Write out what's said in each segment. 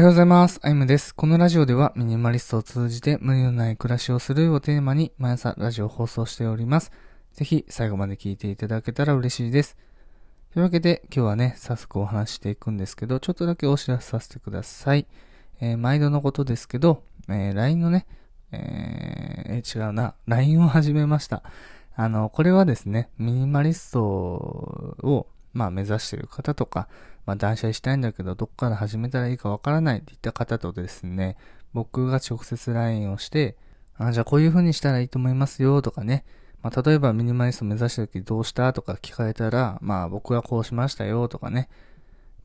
はようございます。アイムです。このラジオではミニマリストを通じて無理のない暮らしをするをテーマに毎朝ラジオを放送しております。ぜひ最後まで聞いていただけたら嬉しいです。というわけで今日はね、早速お話していくんですけど、ちょっとだけお知らせさせてください。えー毎度のことですけど、えー LINE のね、えー違うな、LINE を始めました。あの、これはですね、ミニマリストを、まあ目指している方とか、まあ断捨離したいんだけど、どっから始めたらいいかわからないっていった方とですね、僕が直接 LINE をして、あ、じゃあこういう風にしたらいいと思いますよとかね、まあ例えばミニマリスト目指した時どうしたとか聞かれたら、まあ僕はこうしましたよとかね、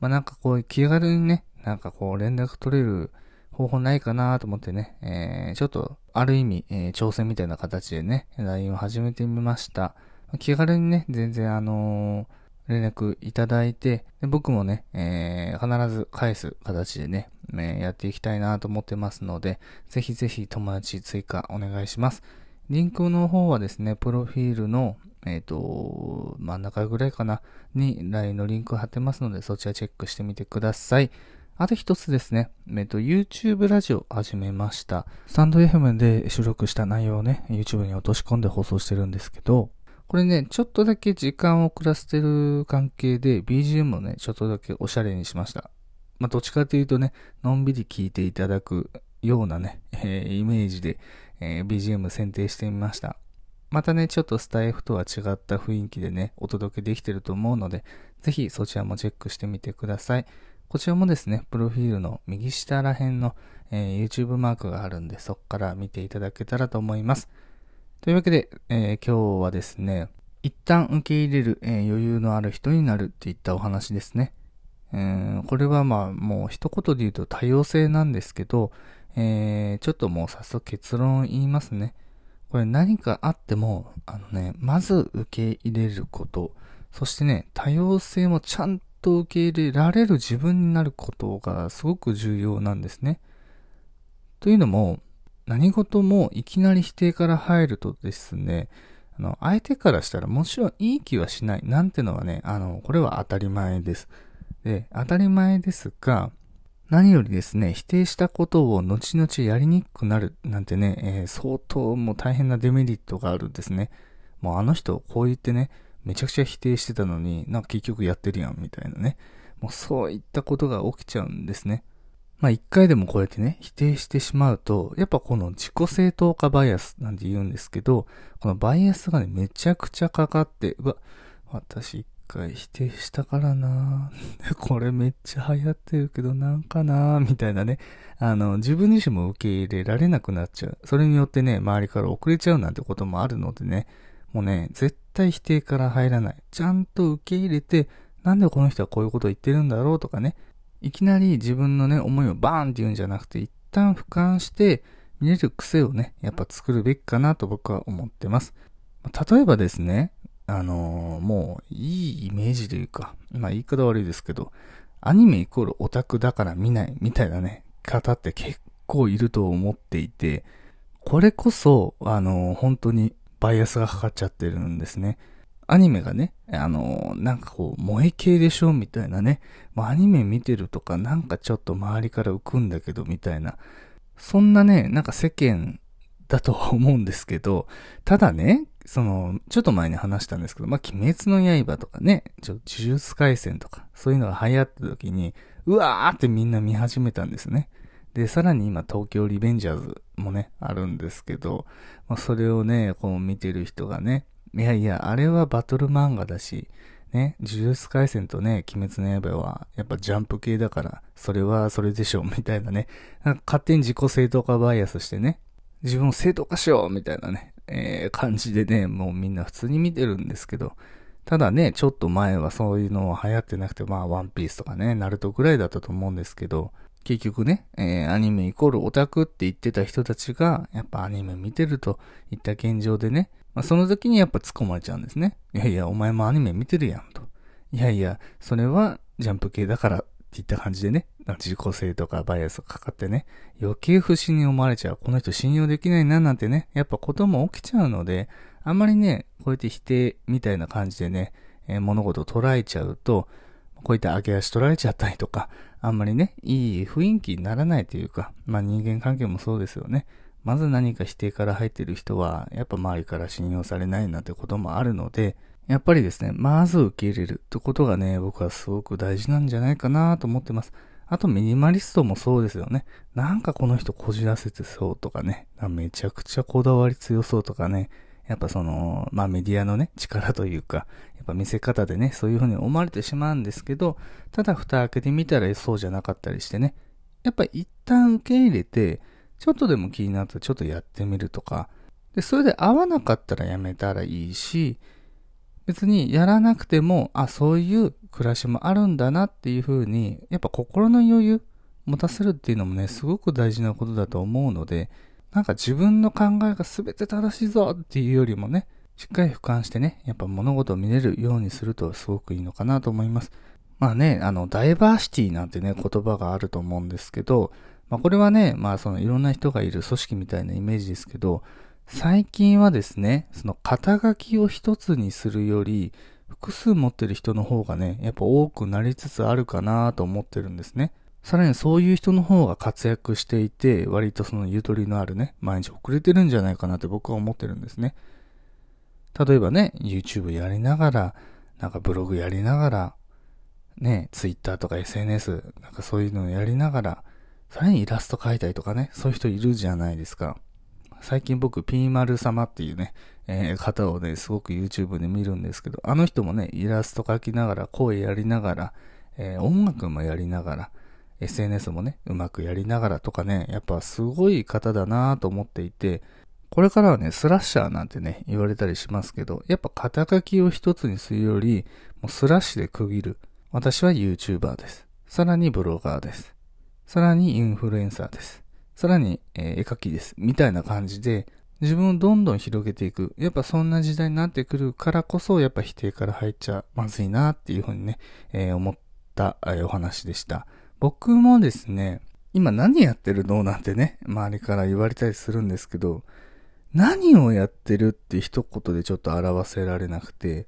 まあなんかこう気軽にね、なんかこう連絡取れる方法ないかなと思ってね、えー、ちょっとある意味、えー挑戦みたいな形でね、LINE を始めてみました。気軽にね、全然あのー連絡いただいて、で僕もね、えー必ず返す形でね、えーやっていきたいなと思ってますので、ぜひぜひ友達追加お願いします。リンクの方はですね、プロフィールの、えっ、と、真ん中ぐらいかな、に LINE のリンク貼ってますので、そちらチェックしてみてください。あと一つですね、えっ、と、YouTube ラジオ始めました。スタンド FM で収録した内容をね、YouTube に落とし込んで放送してるんですけど、これね、ちょっとだけ時間を遅らせてる関係で BGM をね、ちょっとだけおしゃれにしました。まあ、どっちかというとね、のんびり聞いていただくようなね、えーイメージで、えー BGM 選定してみました。またね、ちょっとスタイフとは違った雰囲気でね、お届けできてると思うので、ぜひそちらもチェックしてみてください。こちらもですね、プロフィールの右下ら辺の、えー YouTube マークがあるんで、そこから見ていただけたらと思います。というわけで、えー今日はですね、一旦受け入れる、えー余裕のある人になるっていったお話ですね。えーこれはまあもう一言で言うと多様性なんですけど、えーちょっともう早速結論を言いますね。これ何かあっても、あのね、まず受け入れること、そしてね、多様性もちゃんと受け入れられる自分になることがすごく重要なんですね。というのも、何事もいきなり否定から入るとですね、あの、相手からしたらもちろんいい気はしない。なんてのはね、あの、これは当たり前です。で、当たり前ですが、何よりですね、否定したことを後々やりにくくなるなんてね、えー相当もう大変なデメリットがあるんですね。もうあの人こう言ってね、めちゃくちゃ否定してたのに、なんか結局やってるやんみたいなね。もうそういったことが起きちゃうんですね。まあ一回でもこうやってね、否定してしまうと、やっぱこの自己正当化バイアスなんて言うんですけど、このバイアスがね、めちゃくちゃかかって、うわ、私一回否定したからな これめっちゃ流行ってるけどなんかなみたいなね。あの、自分自身も受け入れられなくなっちゃう。それによってね、周りから遅れちゃうなんてこともあるのでね、もうね、絶対否定から入らない。ちゃんと受け入れて、なんでこの人はこういうことを言ってるんだろうとかね、いきなり自分のね、思いをバーンって言うんじゃなくて、一旦俯瞰して見れる癖をね、やっぱ作るべきかなと僕は思ってます。例えばですね、あのーもういいイメージというか、まあ言い方悪いですけど、アニメイコールオタクだから見ないみたいなね、方って結構いると思っていて、これこそ、あのー本当にバイアスがかかっちゃってるんですね。アニメがね、あのーなんかこう、萌え系でしょみたいなね。まあ、アニメ見てるとか、なんかちょっと周りから浮くんだけど、みたいな。そんなね、なんか世間だとは思うんですけど、ただね、その、ちょっと前に話したんですけど、まあ、鬼滅の刃とかね、ちょ、呪術廻戦とか、そういうのが流行った時に、うわーってみんな見始めたんですね。で、さらに今、東京リベンジャーズもね、あるんですけど、まあ、それをね、こう見てる人がね、いやいや、あれはバトル漫画だし、ね、呪術廻戦とね、鬼滅の刃は、やっぱジャンプ系だから、それはそれでしょ、みたいなね。なんか勝手に自己正当化バイアスしてね、自分を正当化しよう、みたいなね、えー感じでね、もうみんな普通に見てるんですけど、ただね、ちょっと前はそういうのは流行ってなくて、まあ、ワンピースとかね、ナルトぐらいだったと思うんですけど、結局ね、えーアニメイコールオタクって言ってた人たちが、やっぱアニメ見てるといった現状でね、まあ、その時にやっぱ突っ込まれちゃうんですね。いやいや、お前もアニメ見てるやんと。いやいや、それはジャンプ系だからっていった感じでね、自己性とかバイアスがかかってね、余計不審に思われちゃう。この人信用できないななんてね、やっぱことも起きちゃうので、あんまりね、こうやって否定みたいな感じでね、えー物事を捉えちゃうと、こういった上げ足取られちゃったりとか、あんまりね、いい雰囲気にならないというか、まあ人間関係もそうですよね。まず何か否定から入ってる人は、やっぱ周りから信用されないなんてこともあるので、やっぱりですね、まず受け入れるってことがね、僕はすごく大事なんじゃないかなと思ってます。あとミニマリストもそうですよね。なんかこの人こじらせてそうとかね、めちゃくちゃこだわり強そうとかね、やっぱその、まあメディアのね、力というか、やっぱ見せ方でね、そういう風に思われてしまうんですけど、ただ蓋開けてみたらそうじゃなかったりしてね、やっぱ一旦受け入れて、ちょっとでも気になったらちょっとやってみるとか、で、それで合わなかったらやめたらいいし、別にやらなくても、あ、そういう暮らしもあるんだなっていう風に、やっぱ心の余裕持たせるっていうのもね、すごく大事なことだと思うので、なんか自分の考えが全て正しいぞっていうよりもね、しっかり俯瞰してね、やっぱ物事を見れるようにするとすごくいいのかなと思います。まあね、あの、ダイバーシティなんてね、言葉があると思うんですけど、まあこれはね、まあそのいろんな人がいる組織みたいなイメージですけど、最近はですね、その肩書きを一つにするより、複数持ってる人の方がね、やっぱ多くなりつつあるかなと思ってるんですね。さらにそういう人の方が活躍していて、割とそのゆとりのあるね、毎日遅れてるんじゃないかなって僕は思ってるんですね。例えばね、YouTube やりながら、なんかブログやりながら、ね、Twitter とか SNS、なんかそういうのをやりながら、さらにイラスト描いたりとかね、そういう人いるじゃないですか。最近僕、ピーマル様っていうね、えー、方をね、すごく YouTube で見るんですけど、あの人もね、イラスト描きながら、声やりながら、えー、音楽もやりながら、SNS もね、うまくやりながらとかね、やっぱすごい方だなと思っていて、これからはね、スラッシャーなんてね、言われたりしますけど、やっぱ肩書きを一つにするより、もうスラッシュで区切る。私は YouTuber です。さらにブロガーです。さらにインフルエンサーです。さらに、えー、絵描きです。みたいな感じで、自分をどんどん広げていく。やっぱそんな時代になってくるからこそ、やっぱ否定から入っちゃまずいなっていうふうにね、えー、思った、え、お話でした。僕もですね、今何やってるのなんてね、周りから言われたりするんですけど、何をやってるって一言でちょっと表せられなくて、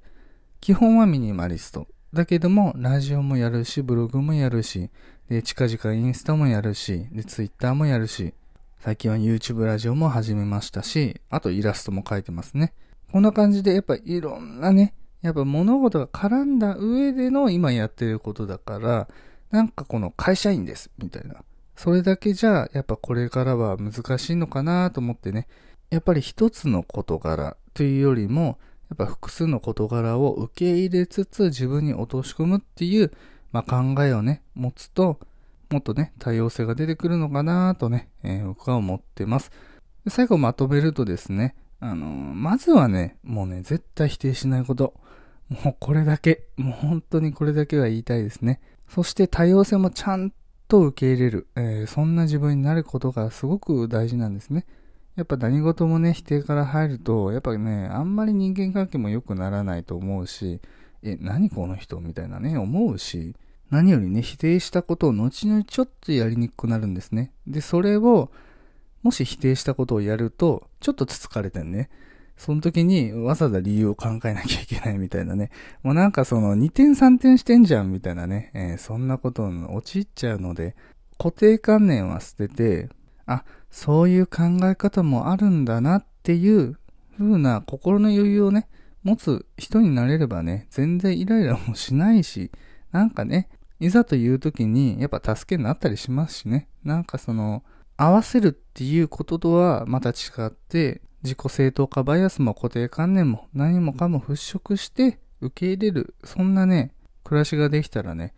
基本はミニマリスト。だけども、ラジオもやるし、ブログもやるし、で、近々インスタもやるし、で、ツイッターもやるし、最近は YouTube ラジオも始めましたし、あとイラストも描いてますね。こんな感じで、やっぱいろんなね、やっぱ物事が絡んだ上での今やってることだから、なんかこの会社員です、みたいな。それだけじゃ、やっぱこれからは難しいのかなと思ってね、やっぱり一つの事柄というよりも、やっぱ複数の事柄を受け入れつつ自分に落とし込むっていう、まあ、考えをね、持つと、もっとね、多様性が出てくるのかなとね、えー、僕は思ってます。最後まとめるとですね、あのー、まずはね、もうね、絶対否定しないこと。もうこれだけ、もう本当にこれだけは言いたいですね。そして多様性もちゃんと受け入れる。えー、そんな自分になることがすごく大事なんですね。やっぱ何事もね、否定から入ると、やっぱね、あんまり人間関係も良くならないと思うし、え、何この人みたいなね、思うし、何よりね、否定したことを後々ちょっとやりにくくなるんですね。で、それを、もし否定したことをやると、ちょっとつつかれてね。その時にわざわざ理由を考えなきゃいけないみたいなね。もうなんかその2点3点してんじゃんみたいなね。えー、そんなことに陥っちゃうので、固定観念は捨てて、あ、そういう考え方もあるんだなっていう風な心の余裕をね、持つ人になれればね、全然イライラもしないし、なんかね、いざという時にやっぱ助けになったりしますしね。なんかその、合わせるっていうこととはまた違って、自己正当化バイアスも固定観念も何もかも払拭して受け入れる、そんなね、暮らしができたらね、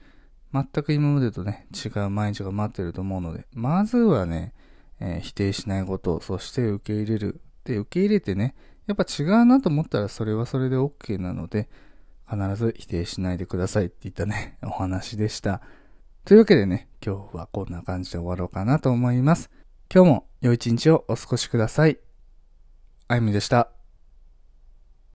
全く今までとね、違う毎日が待ってると思うので、まずはね、えー、否定しないこと、そして受け入れる。で、受け入れてね、やっぱ違うなと思ったらそれはそれで OK なので、必ず否定しないでくださいって言ったね、お話でした。というわけでね、今日はこんな感じで終わろうかなと思います。今日も良い一日をお過ごしください。あゆみでした。